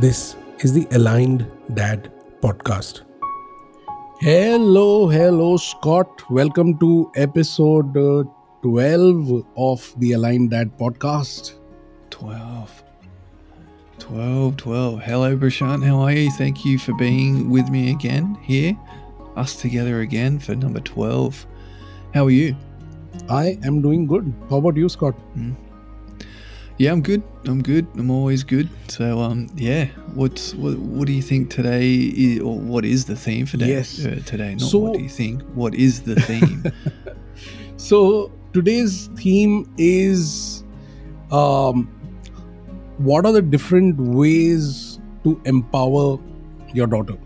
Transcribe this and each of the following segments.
This is the Aligned Dad podcast. Hello, hello, Scott. Welcome to episode uh, 12 of the Aligned Dad podcast. 12. 12, 12. Hello, Prashant. How are you? Thank you for being with me again here. Us together again for number 12. How are you? I am doing good. How about you, Scott? Yeah, I'm good. I'm good. I'm always good. So, um, yeah. What's what? What do you think today? Is, or what is the theme for day, Yes. uh, today? Not So- what do you think? What is the theme? So, today's theme is um, what are the different ways to empower your daughter?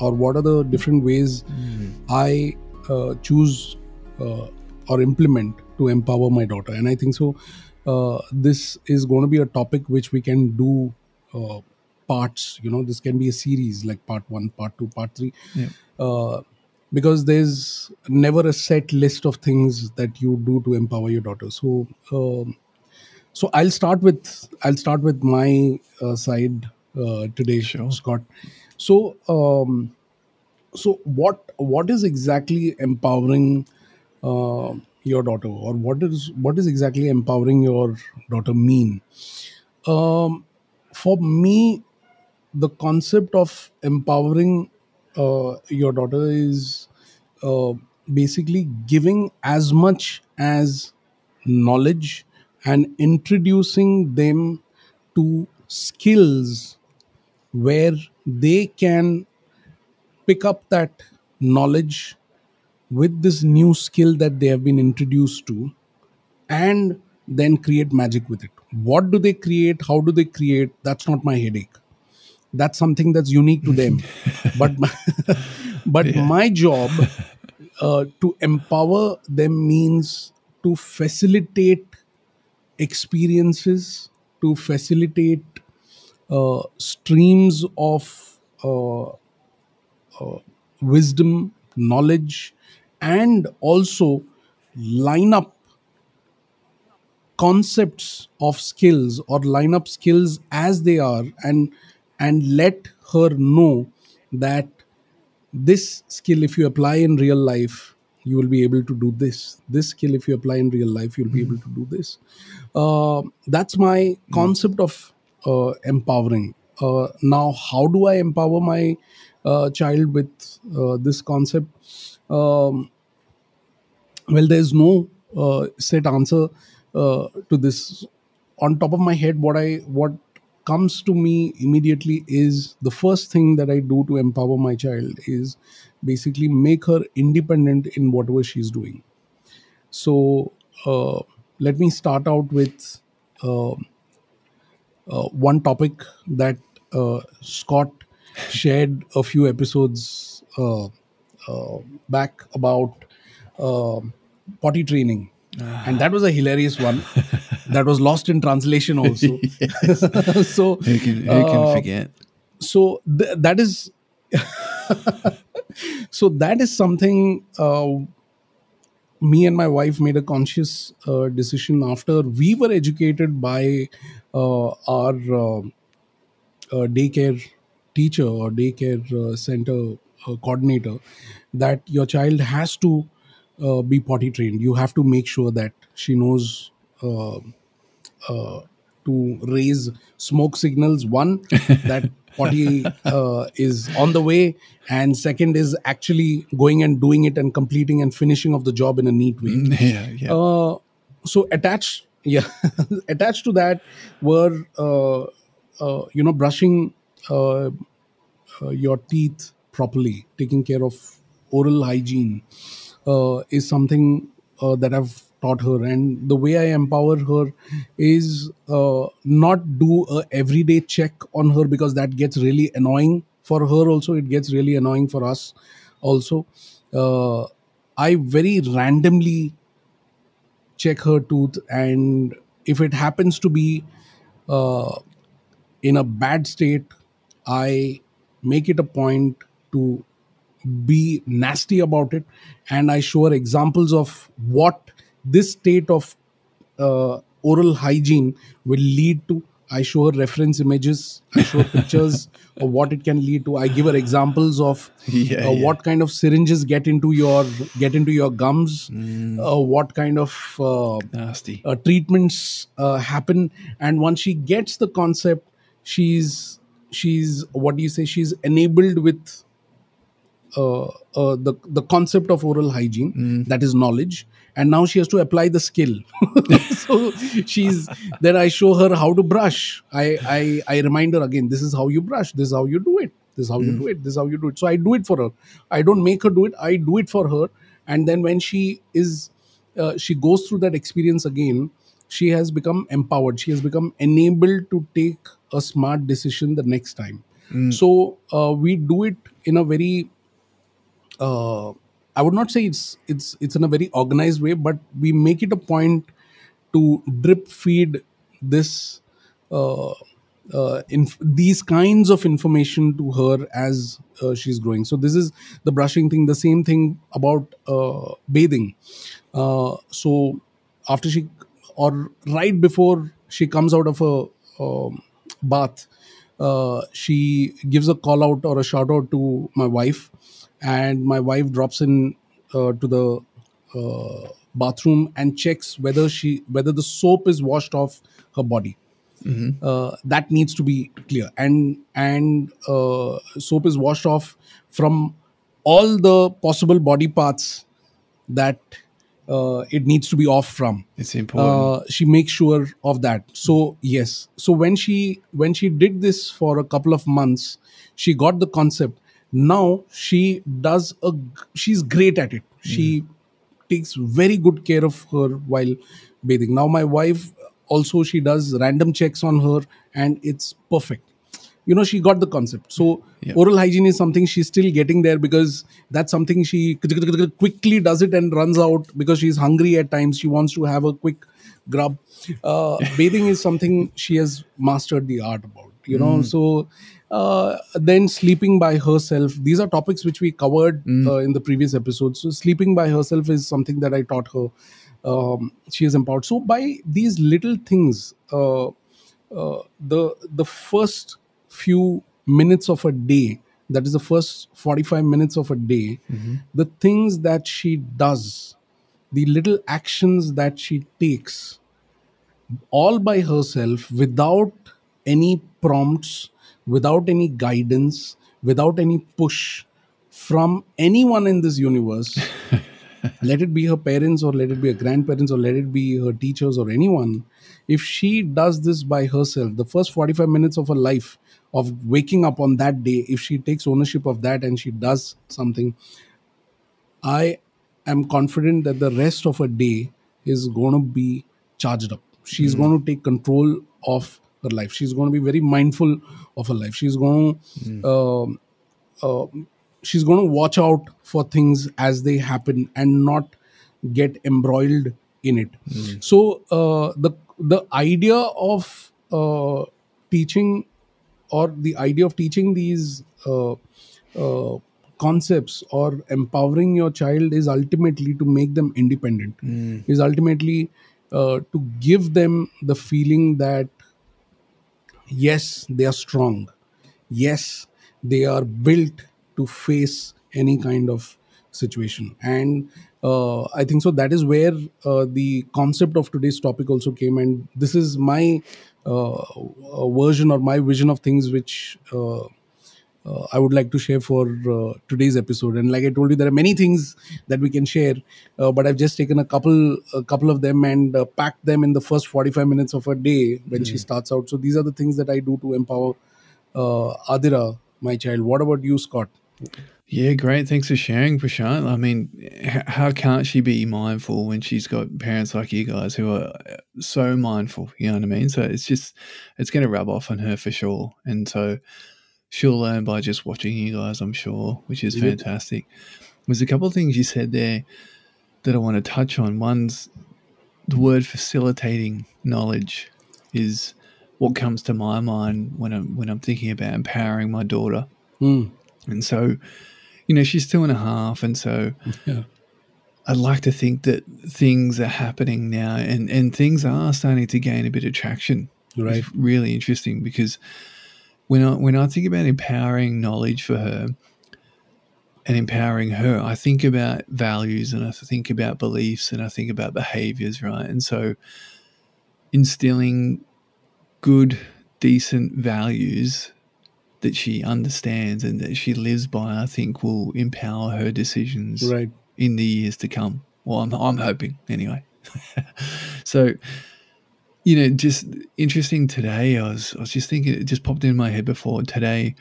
Or what are the different ways I uh, choose uh, or implement to empower my daughter? And I think so. Uh, this is going to be a topic which we can do uh, parts. You know, this can be a series like part one, part two, part three yeah. uh, because there's never a set list of things that you do to empower your daughter so um, so i'll start with i'll start with my uh, side uh, today Sure. scott so um, so what what is exactly empowering uh, your daughter or what is what is exactly empowering your daughter mean? Um, for me the concept of empowering uh, your daughter is uh, basically giving as much as knowledge and introducing them to skills where they can pick up that knowledge with this new skill that they have been introduced to and then create magic with it. What do they create? How do they create? That's not my headache. That's something that's unique to them. but my, but Yeah. my job uh, to empower them means to facilitate experiences, to facilitate uh, streams of uh, uh, wisdom, knowledge, and also line up concepts of skills or line up skills as they are and and let her know that this skill if you apply in real life you will be able to do this. This skill if you apply in real life you'll be able to do this. Uh, that's my concept of uh, empowering. Uh, now how do i empower my uh, child with uh, this concept? Um, well there's no uh, set answer uh, to this. On top of my head what i what comes to me immediately is the first thing that i do to empower my child is basically make her independent in whatever she's doing. So uh, let me start out with uh, uh, one topic that uh, Scott shared a few episodes uh, back about uh, potty training. And that was a hilarious one that was lost in translation also. so, Who can who can uh, forget? so th- that is so that is something uh, me and my wife made a conscious uh, decision after we were educated by uh, our uh, uh, daycare teacher or daycare uh, center uh, coordinator that your child has to uh, be potty trained. You have to make sure that she knows uh, uh, to raise smoke signals one that potty uh, is on the way and second is actually going and doing it and completing and finishing of the job in a neat way. Yeah, yeah. uh, so attached yeah attached to that were uh, uh, you know brushing uh, uh, your teeth properly taking care of oral hygiene is something uh, that i've taught her. And the way i empower her is uh, not do a everyday check on her because that gets really annoying for her also. It gets really annoying for us also. Uh, i very randomly check her tooth and if it happens to be uh, in a bad state i make it a point to be nasty about it and i show her examples of what this state of uh, oral hygiene will lead to I show her reference images. I show her pictures of what it can lead to. I give her examples of Yeah, uh, yeah. what kind of syringes get into your get into your gums. Mm. Uh, what kind of uh, Nasty. uh, treatments uh, happen and once she gets the concept she's she's what do you say she's enabled with Uh, uh, the the concept of oral hygiene hmm. that is knowledge and now she has to apply the skill. So she's then i show her how to brush. I, I i remind her again this is how you brush this is how you do it this is how you hmm. do it this is how you do it. So i do it for her. I don't make her do it i do it for her. And then when she is uh, she goes through that experience again she has become empowered. She has become enabled to take a smart decision the next time. Hmm. So uh, we do it in a very uh, I would not say it's it's it's in a very organized way, but we make it a point to drip feed this uh, uh, inf- these kinds of information to her as uh, she's growing. So this is the brushing thing. The same thing about uh, bathing. Uh, so after she or right before she comes out of a um, bath, uh, she gives a call out or a shout out to my wife, and my wife drops in uh, to the uh, bathroom and checks whether she whether the soap is washed off her body. Uh, that needs to be clear, and and uh, soap is washed off from all the possible body parts that uh, it needs to be off from. It's important. uh, she makes sure of that. So yes. So when she when she did this for a couple of months she got the concept now she does a she's great at it. She takes very good care of her while bathing. Now my wife also she does random checks on her and it's perfect. You know she got the concept. So oral hygiene is something she's still getting there because that's something she quickly does it and runs out because she's hungry at times. She wants to have a quick grub. Uh, bathing is something she has mastered the art about you know so uh, then sleeping by herself these are topics which we covered uh, in the previous episode so sleeping by herself is something that i taught her um, she is empowered. So by these little things uh, uh, the the first few minutes of a day that is the first 45 minutes of a day the things that she does the little actions that she takes all by herself without any prompts without any guidance without any push from anyone in this universe let it be her parents or let it be her grandparents or let it be her teachers or anyone if she does this by herself the first 45 minutes of her life of waking up on that day if she takes ownership of that and she does something i am confident that the rest of her day is going to be charged up. She's hmm. going to take control of her life. She's going to be very mindful of her life. She's going to um, uh, she's going to watch out for things as they happen and not get embroiled in it. So uh, the the idea of uh, teaching or the idea of teaching these uh, uh, concepts or empowering your child is ultimately to make them independent. Is ultimately uh, to give them the feeling that yes they are strong. Yes they are built to face any kind of situation. And uh, i think so that is where uh, the concept of today's topic also came. And this is my uh, uh, version or my vision of things which uh, I would like to share for uh, today's episode. And like I told you, there are many things that we can share, uh, but I've just taken a couple, a couple of them and uh, packed them in the first forty-five minutes of a day when she starts out. So these are the things that I do to empower uh, Adira, my child. What about you, Scott? Yeah, great. Thanks for sharing, Prashant. I mean, h- how can't she be mindful when she's got parents like you guys who are uh, so mindful? You know what I mean? So it's just, it's going to rub off on her for sure. And so she'll learn by just watching you guys, I'm sure, which is fantastic. There's a couple of things you said there that I want to touch on. One's the word facilitating knowledge is what comes to my mind when I'm when I'm thinking about empowering my daughter. Hmm. And so, you know, she's two and a half, and so Yeah. I'd like to think that things are happening now, and and things are starting to gain a bit of traction Right. It's really interesting because when I when I think about empowering knowledge for her and empowering her, I think about values and I think about beliefs and I think about behaviors, right? And so instilling good, decent values that she understands and that she lives by, I think will empower her decisions Right. in the years to come. Well, I'm, I'm hoping anyway. so, you know, just interesting today. I was I was just thinking. It just popped in my head before today.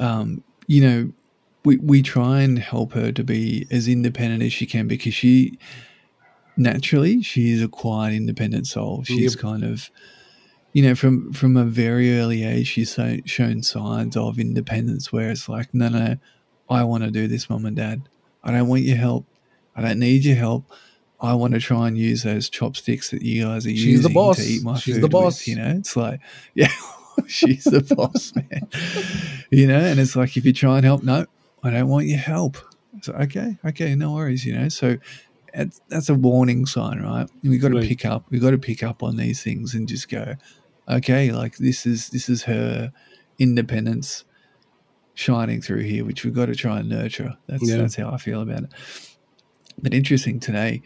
Um, you know, we we try and help her to be as independent as she can because she naturally she is a quiet, independent soul. She's Yep. kind of you know from from a very early age she's so, shown signs of independence where it's like no no i want to do this mom and dad i don't want your help i don't need your help i want to try and use those chopsticks that you guys are She's using the boss. to eat my She's food the with, boss. you know? It's like yeah she's the boss man. You know? And it's like if you try and help no i don't want your help. So okay okay no worries you know? So that's, that's a warning sign right? We've got to pick up we've got to pick up on these things and just go okay like this is this is her independence shining through here which we've got to try and nurture. That's Yeah. that's how i feel about it but interesting today.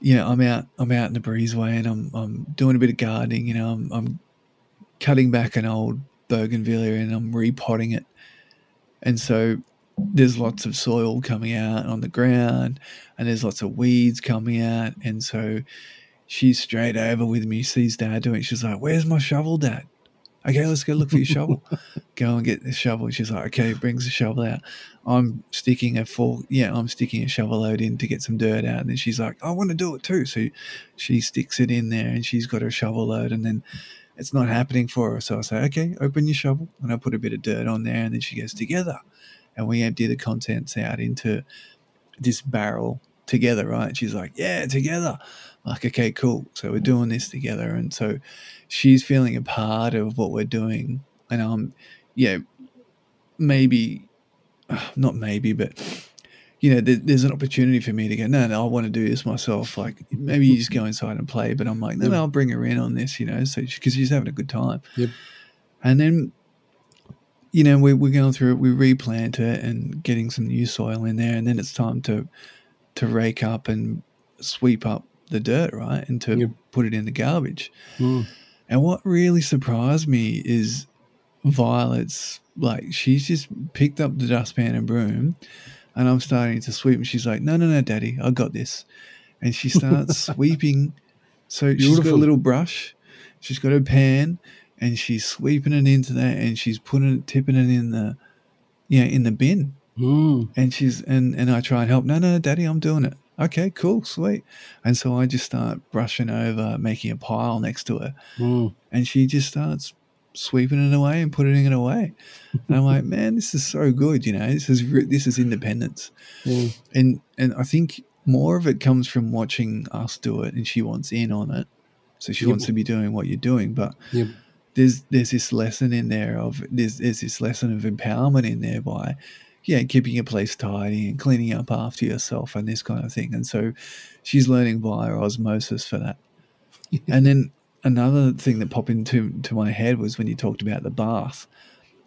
You know i'm out i'm out in the breezeway and i'm i'm doing a bit of gardening you know i'm, I'm cutting back an old bougainvillea and i'm repotting it. And so there's lots of soil coming out on the ground and there's lots of weeds coming out. And so she's straight over with me sees dad doing it. She's like where's my shovel dad okay let's go look for your shovel. Go and get the shovel. She's like okay brings the shovel out. I'm sticking a full yeah i'm sticking a shovel load in to get some dirt out. And then she's like i want to do it too. So she sticks it in there and she's got her shovel load. And then it's not happening for her. So i say okay open your shovel. And i put a bit of dirt on there and then she goes together. And we empty the contents out into this barrel together, right? She's like, yeah, together. I'm like, okay, cool. So we're doing this together. And so she's feeling a part of what we're doing. And um, yeah, maybe, not maybe, but you know, there, there's an opportunity for me to go, no, no, I want to do this myself. Like maybe you just go inside and play, but I'm like, no, no, I'll bring her in on this, you know, so because she's having a good time. Yep. And then you know, we, we're going through it, we replant it and getting some new soil in there, and then it's time to to rake up and sweep up the dirt, right, and to Yep. put it in the garbage. Mm. And what really surprised me is Violet's like she's just picked up the dustpan and broom, and I'm starting to sweep, and she's like, "No, no, no, Daddy, I got this," and she starts sweeping. So she's got a little brush, she's got a pan, and she's sweeping it into that, and she's putting it, tipping it in the, yeah, in the bin, Mm. and she's and and I try and help. No, no, Daddy, I'm doing it. Okay, cool, sweet. And so I just start brushing over, making a pile next to her, Mm. and she just starts sweeping it away and putting it away. And I'm like, man, this is so good. You know, this is this is independence, Mm. and and I think more of it comes from watching us do it, and she wants in on it, so she wants to be doing what you're doing, but. There's there's this lesson in there of there's there's this lesson of empowerment in there by yeah, keeping your place tidy and cleaning up after yourself and this kind of thing. And so she's learning via osmosis for that. and then another thing that popped into to my head was when you talked about the bath.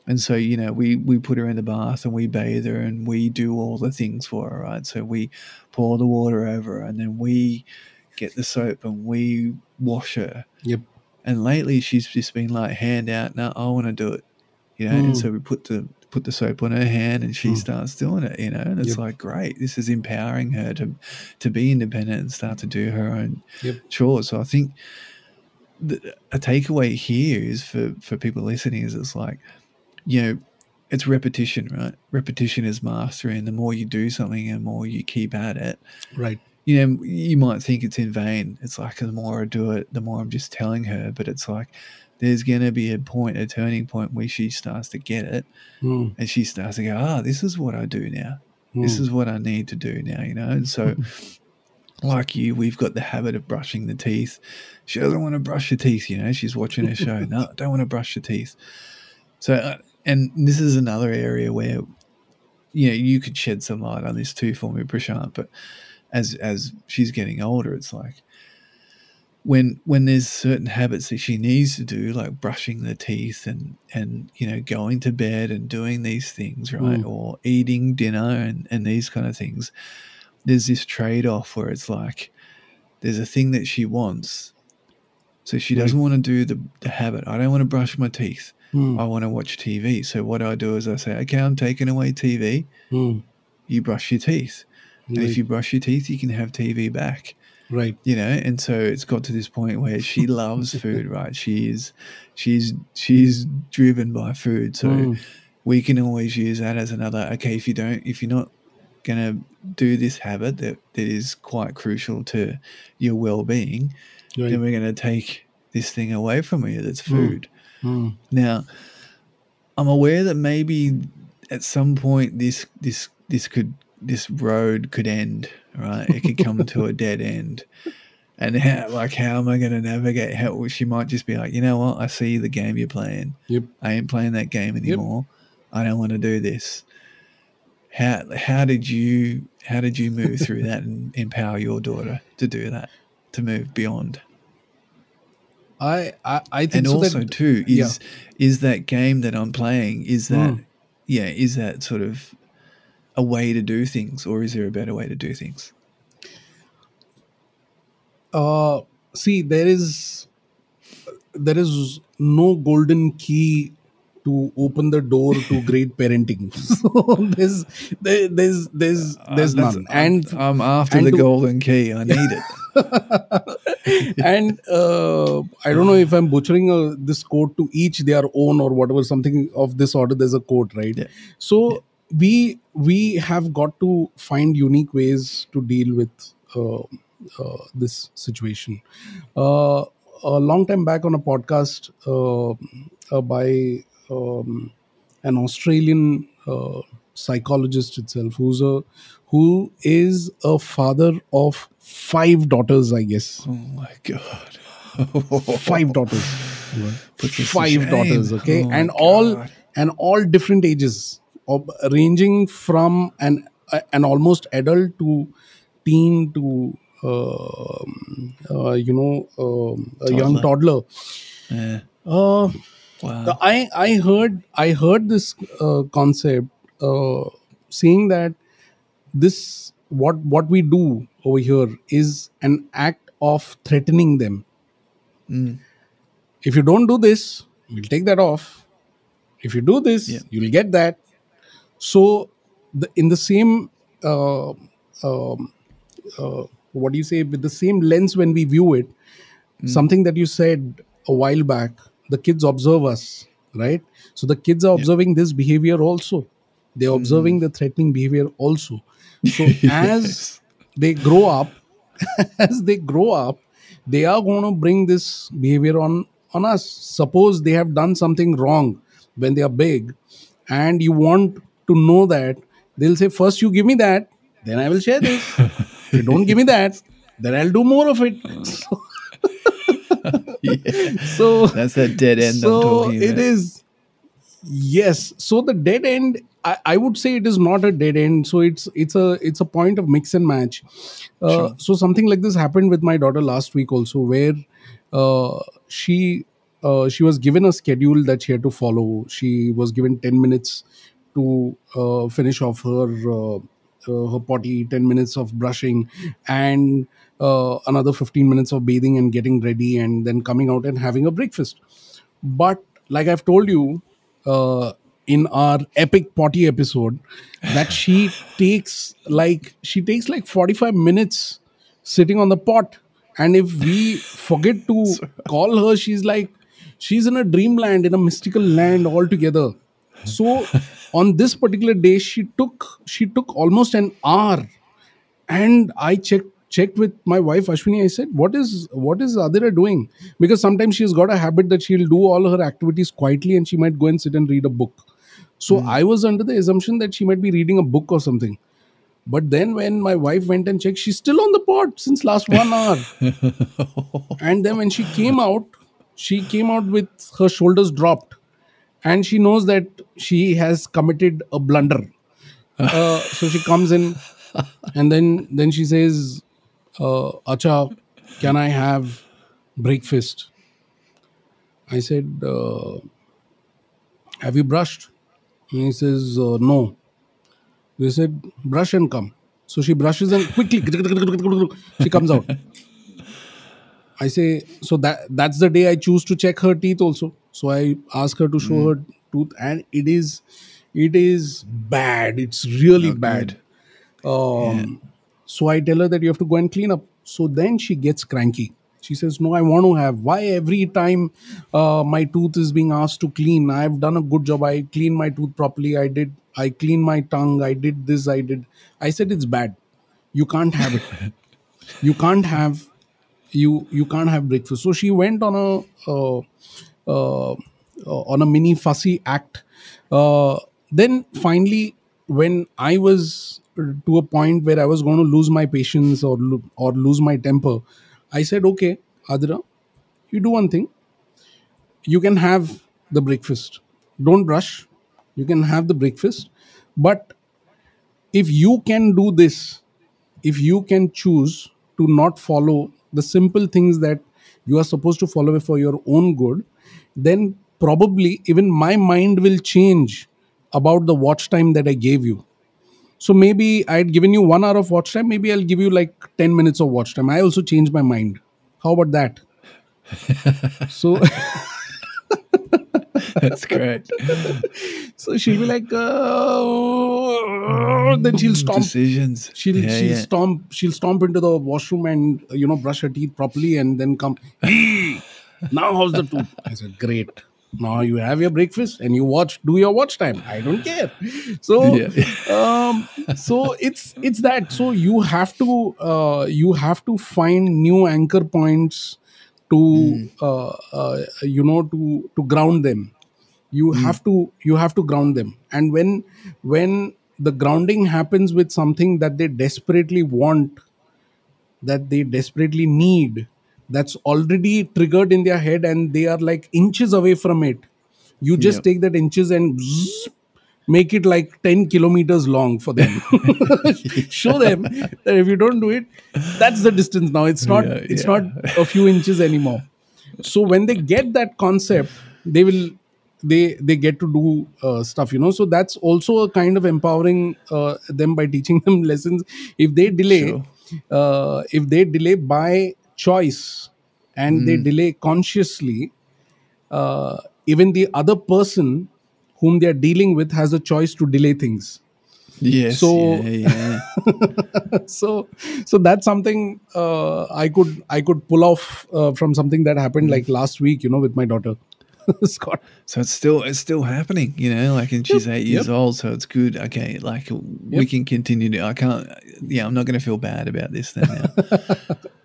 And so, you know, we, we put her in the bath and we bathe her and we do all the things for her, right? So we pour the water over her and then we get the soap and we wash her. Yep. And lately she's just been like hand out, no, I want to do it. You know, and Mm. so we put the put the soap on her hand and she Mm. starts doing it, you know, and it's Yep. like great. This is empowering her to to be independent and start to do her own Yep. chores. So I think the, a takeaway here is for for people listening is it's like, you know, it's repetition, right? Repetition is mastery, and the more you do something, and the more you keep at it, Right. you know, you might think it's in vain. It's like the more I do it, the more I'm just telling her. But it's like there's going to be a point, a turning point where she starts to get it Mm. and she starts to go, ah, this is what I do now. This Mm. is what I need to do now, you know? And so, like you, we've got the habit of brushing the teeth. She doesn't want to brush her teeth, you know? She's watching her show. no, don't want to brush your teeth. So, uh, and this is another area where, you know, you could shed some light on this too for me, Prashant. But as as she's getting older, it's like when when there's certain habits that she needs to do, like brushing the teeth and and you know going to bed and doing these things, right, Mm. or eating dinner and and these kind of things, there's this trade off where it's like there's a thing that she wants, so she doesn't want to do the the habit. I don't want to brush my teeth. Hmm, I want to watch TV. So what I do is I say, okay, I'm taking away TV. hmm, You brush your teeth, and if you brush your teeth, you can have TV back right. you know and so it's got to this point where she loves food right she is she's she's driven by food so Hmm, we can always use that as another okay if you don't if you're not going to do this habit that that is quite crucial to your well-being right. then we're going to take this thing away from you that's Hmm. food Hmm, now i'm aware that maybe at some point this this this could this road could end right? It could come to a dead end. And how like how am i going to navigate? How she might just be like you know what? I see the game you're playing. Yep. i ain't playing that game anymore. I don't want to do this. How how did you how did you move through that and empower your daughter to do that to move beyond? I, I I think and so also that too yeah. is is that game that I'm playing is that Mm. yeah is that sort of a way to do things or is there a better way to do things uh see there is there is no golden key to open the door to great parenting so there's there, there's there's there's Uh, none and I'm after and the to- golden key I need it and uh, I don't know if I'm butchering uh, this quote to each their own or whatever something of this order. There's a quote, right? Yeah. So we we have got to find unique ways to deal with uh, uh, this situation. Uh, a long time back on a podcast uh, uh, by um, an Australian uh, psychologist itself, who's a who is a father of five daughters, I guess. Oh my god. Five daughters. Puts us to five daughters okay? Oh and all and all different ages of, ranging from an uh, an almost adult to teen to um, uh, you know um, a young toddler yeah uh, wow I I heard I heard this uh, concept uh, saying that this what what we do over here is an act of threatening them. Mm. If you don't do this, we'll take that off. If you do this, Yeah. you'll get that. So, the, in the same uh, um, uh, what do you say with the same lens when we view it, something that you said a while back, the kids observe us, right? So the kids are observing this behavior also. They're observing the threatening behavior also. So as they grow up, as they grow up, they are going to bring this behavior on on us. Suppose they have done something wrong when they are big, and you want to know that, they'll say, First, you give me that, then I will share this. if you don't give me that, then I'll do more of it. So, yeah. so that's a dead end so it about is yes so the dead end I, I would say it is not a dead end so it's it's a it's a point of mix and match uh, so something like this happened with my daughter last week also where uh, she uh, she was given a schedule that she had to follow she was given 10 minutes to uh, finish off her uh, uh, her potty 10 minutes of brushing and uh, another 15 minutes of bathing and getting ready and then coming out and having a breakfast. But like i've told you uh, in our epic potty episode that she takes like she takes like 45 minutes sitting on the pot and if we forget to call her she's like she's in a dreamland in a mystical land altogether so on this particular day she took she took almost an hour. And i checked checked with my wife ashwini. I said what is what is adira doing? Because sometimes she's got a habit that she'll do all her activities quietly and she might go and sit and read a book. So hmm. i was under the assumption that she might be reading a book or something. But then when my wife went and checked she's still on the pot since last one hour. And then when she came out she came out with her shoulders dropped and she knows that she has committed a blunder uh, so she comes in and then then she says uh, acha can i have breakfast. I said, uh, Have you brushed? And he says, uh, No. They said, Brush and come. So she brushes and quickly she comes out. I say, so that that's the day I choose to check her teeth also. So I ask her to show her tooth, and it is it is bad. It's really Not bad. Um, So I tell her that you have to go and clean up. So then she gets cranky. She says, No, I want to have. Why every time uh, my tooth is being asked to clean? I've done a good job. I clean my tooth properly. I did. I clean my tongue. I did this. I did. I said, It's bad. You can't have it. you can't have you you can't have breakfast so she went on a uh, on a mini fussy act. Uh, then finally when i was to a point where i was going to lose my patience or lo- or lose my temper i said okay adra you do one thing. You can have the breakfast. Don't rush. You can have the breakfast. But if you can do this if you can choose to not follow the simple things that you are supposed to follow for your own good then probably even my mind will change about the watch time that i gave you so maybe i had given you 1 hour of watch time maybe i'll give you like 10 minutes of watch time i also changed my mind how about that so That's great. so she'll be like uh, then she'll stomp Decisions. she'll Yeah, she'll yeah. stomp she'll stomp into the washroom and you know brush her teeth properly and then come "Hey, now how's the tooth i said great. Now you have your breakfast and you watch do your watch time. I don't care. So Yeah. um so it's it's that. So you have to uh, you have to find new anchor points to uh, uh, you know to to ground them. You have to you have to ground them. And when when the grounding happens with something that they desperately want that they desperately need that's already triggered in their head and they are like inches away from it. You just take that inches and zzz, make it like 10 kilometers long for them. Show them that if you don't do it that's the distance now. It's not Yeah, it's yeah. not a few inches anymore. So when they get that concept they will they they get to do uh, stuff you know? So that's also a kind of empowering uh, them by teaching them lessons. If they delay Sure. uh, if they delay by choice and they delay consciously uh, even the other person whom they are dealing with has a choice to delay things Yes. So- yeah, yeah. so so that's something uh, i could i could pull off uh, from something that happened like last week you know with my daughter scott So it's still it's still happening, you know. Like, and she's eight years yep. old, so it's good. Okay, like we can continue to. I can't. Yeah, I'm not going to feel bad about this then. Now.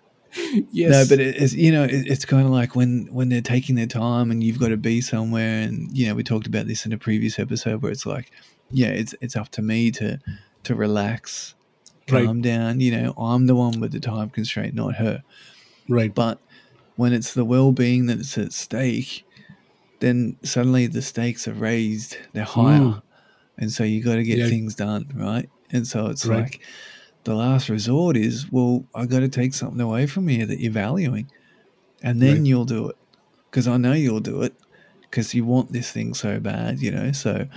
yes No, but it, it's you know it, it's kind of like when when they're taking their time and you've got to be somewhere, and you know we talked about this in a previous episode where it's like, yeah, it's it's up to me to to relax, Right. calm down. You know, I'm the one with the time constraint, not her. right But when it's the well being that's at stake, then suddenly the stakes are raised, they're higher. Mm. And so you got to get Yeah. things done, right? And so it's Right. like the last resort is, well, I got to take something away from you that you're valuing. And then Right. you'll do it. Because I know you'll do it because you want this thing so bad, you know? So,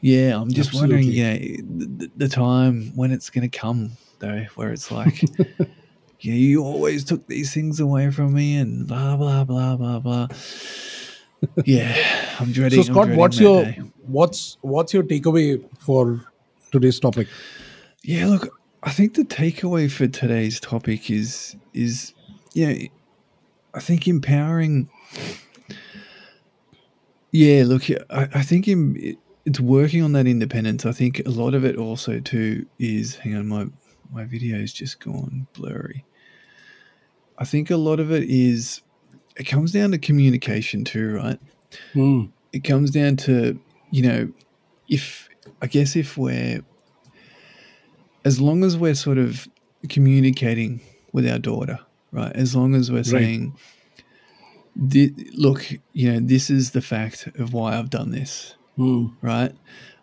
yeah, I'm just wondering, yeah, the, the time when it's going to come, though, where it's like, yeah, you always took these things away from me and blah, blah, blah, blah, blah. Yeah, I'm dreading. so scott dreading what's your day. what's what's your takeaway for today's topic Yeah, look, I think the takeaway for today's topic is is yeah, I think empowering. Yeah, look, I, I think in, it's working on that independence. I think a lot of it also too is hang on, my my video's just gone blurry. I think a lot of it is it comes down to communication too, right? Hmm. it comes down to you know if i guess if we're as long as we're sort of communicating with our daughter right as long as we're saying look you know this is the fact of why i've done this Hmm. right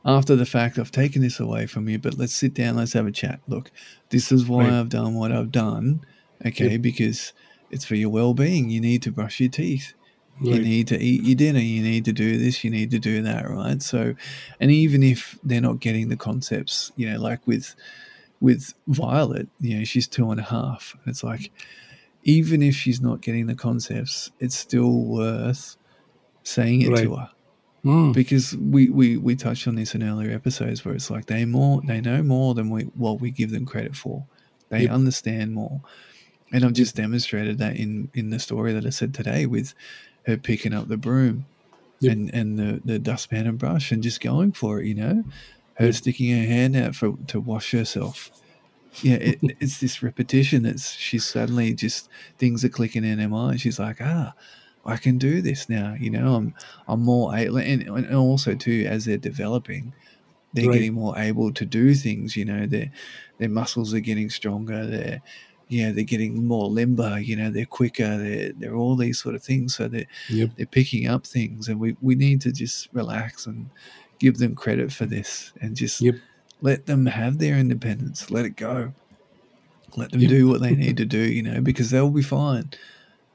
after the fact i've taken this away from you but let's sit down let's have a chat look this is why Right. i've done what i've done okay because it's for your well-being. You need to brush your teeth. You need to eat your dinner. You need to do this. You need to do that, right? So, and even if they're not getting the concepts, you know, like with with Violet, you know, she's two and a half. It's like even if she's not getting the concepts, it's still worth saying it to her Mm. because we, we we touched on this in earlier episodes where it's like they more they know more than we what we give them credit for. They Yep. understand more, and I've just demonstrated that in in the story that I said today with her picking up the broom Yep. and and the the dustpan and brush and just going for it. You know, her sticking her hand out for to wash herself. Yeah, it, it's this repetition that's she's suddenly just things are clicking in her mind. She's like, ah, I can do this now. You know, I'm I'm more able, and, and also too as they're developing, they're Right. getting more able to do things. You know, their their muscles are getting stronger. They're yeah, they're getting more limber. You know, they're quicker. They're they're all these sort of things. So they're Yep. they're picking up things, and we we need to just relax and give them credit for this, and just Yep. let them have their independence. Let it go. Let them Yep. do what they need to do. You know, because they'll be fine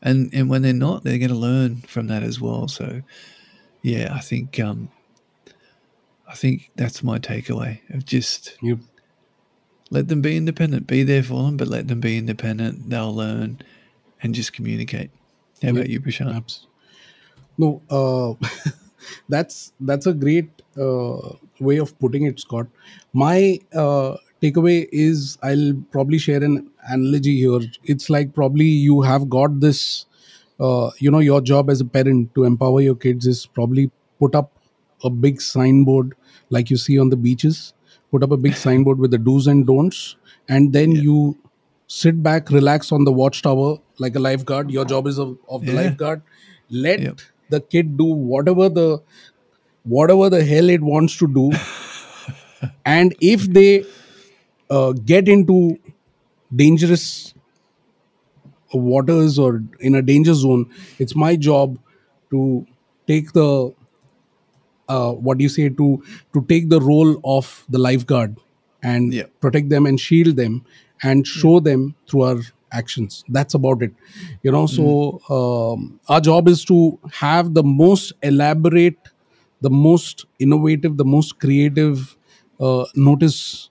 and and when they're not, they're going to learn from that as well. So, yeah, I think um, I think that's my takeaway of just Yep. let them be independent, be there for them, but let them be independent. They'll learn, and just communicate. How about you, Prashant? No, uh, that's that's a great uh, way of putting it, Scott. My uh, takeaway is I'll probably share an analogy here. It's like probably you have got this. Uh, you know, your job as a parent to empower your kids is probably put up a big signboard like you see on the beaches. Put up a big signboard with the do's and don'ts, and then Yeah. you sit back, relax on the watchtower like a lifeguard. Your job is of, of the Yeah. lifeguard. Let Yep. The kid do whatever the whatever the hell it wants to do, and if they uh, get into dangerous waters or in a danger zone, it's my job to take the uh, what do you say to to take the role of the lifeguard and Yeah. protect them and shield them and show them through our actions. That's about it. You know so um, our job is to have the most elaborate the most innovative the most creative uh, notice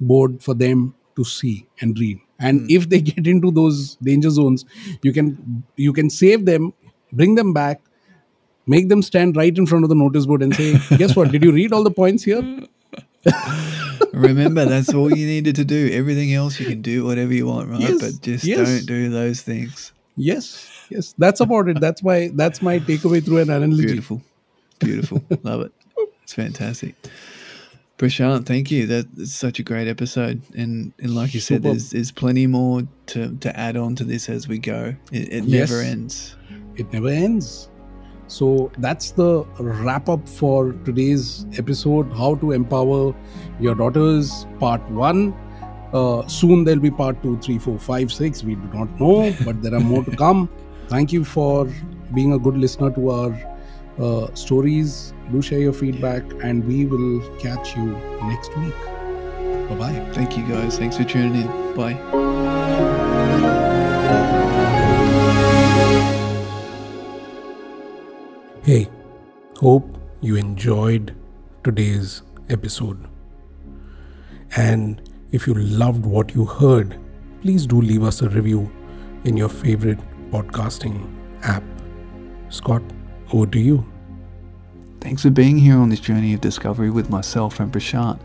board for them to see and read. And if they get into those danger zones you can you can save them bring them back make them stand right in front of the notice board and say guess what? Did you read all the points here Remember, that's all you needed to do. Everything else you can do whatever you want, right? Yes, But just yes. don't do those things. yes yes that's about it that's my that's my takeaway through an analogy Beautiful. Beautiful. Love it. It's fantastic. Prashant, thank you. That's such a great episode. And and like you said, there's there's plenty more to, to add on to this as we go. It, it Yes. never ends. it never ends so that's the wrap up for today's episode how to empower your daughters part one uh, soon there'll be part two three four five six we do not know but there are more to come thank you for being a good listener to our uh, stories do share your feedback and we will catch you next week bye bye Thank you guys. Thanks for tuning in. Bye. Hey, hope you enjoyed today's episode. And if you loved what you heard, please do leave us a review in your favorite podcasting app. Scott, over to you. Thanks for being here on this journey of discovery with myself and Prashant.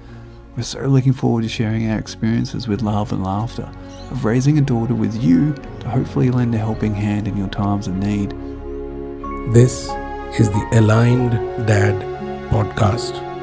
We're so looking forward to sharing our experiences with love and laughter, of raising a daughter with you to hopefully lend a helping hand in your times of need. This is the Aligned Dad Podcast.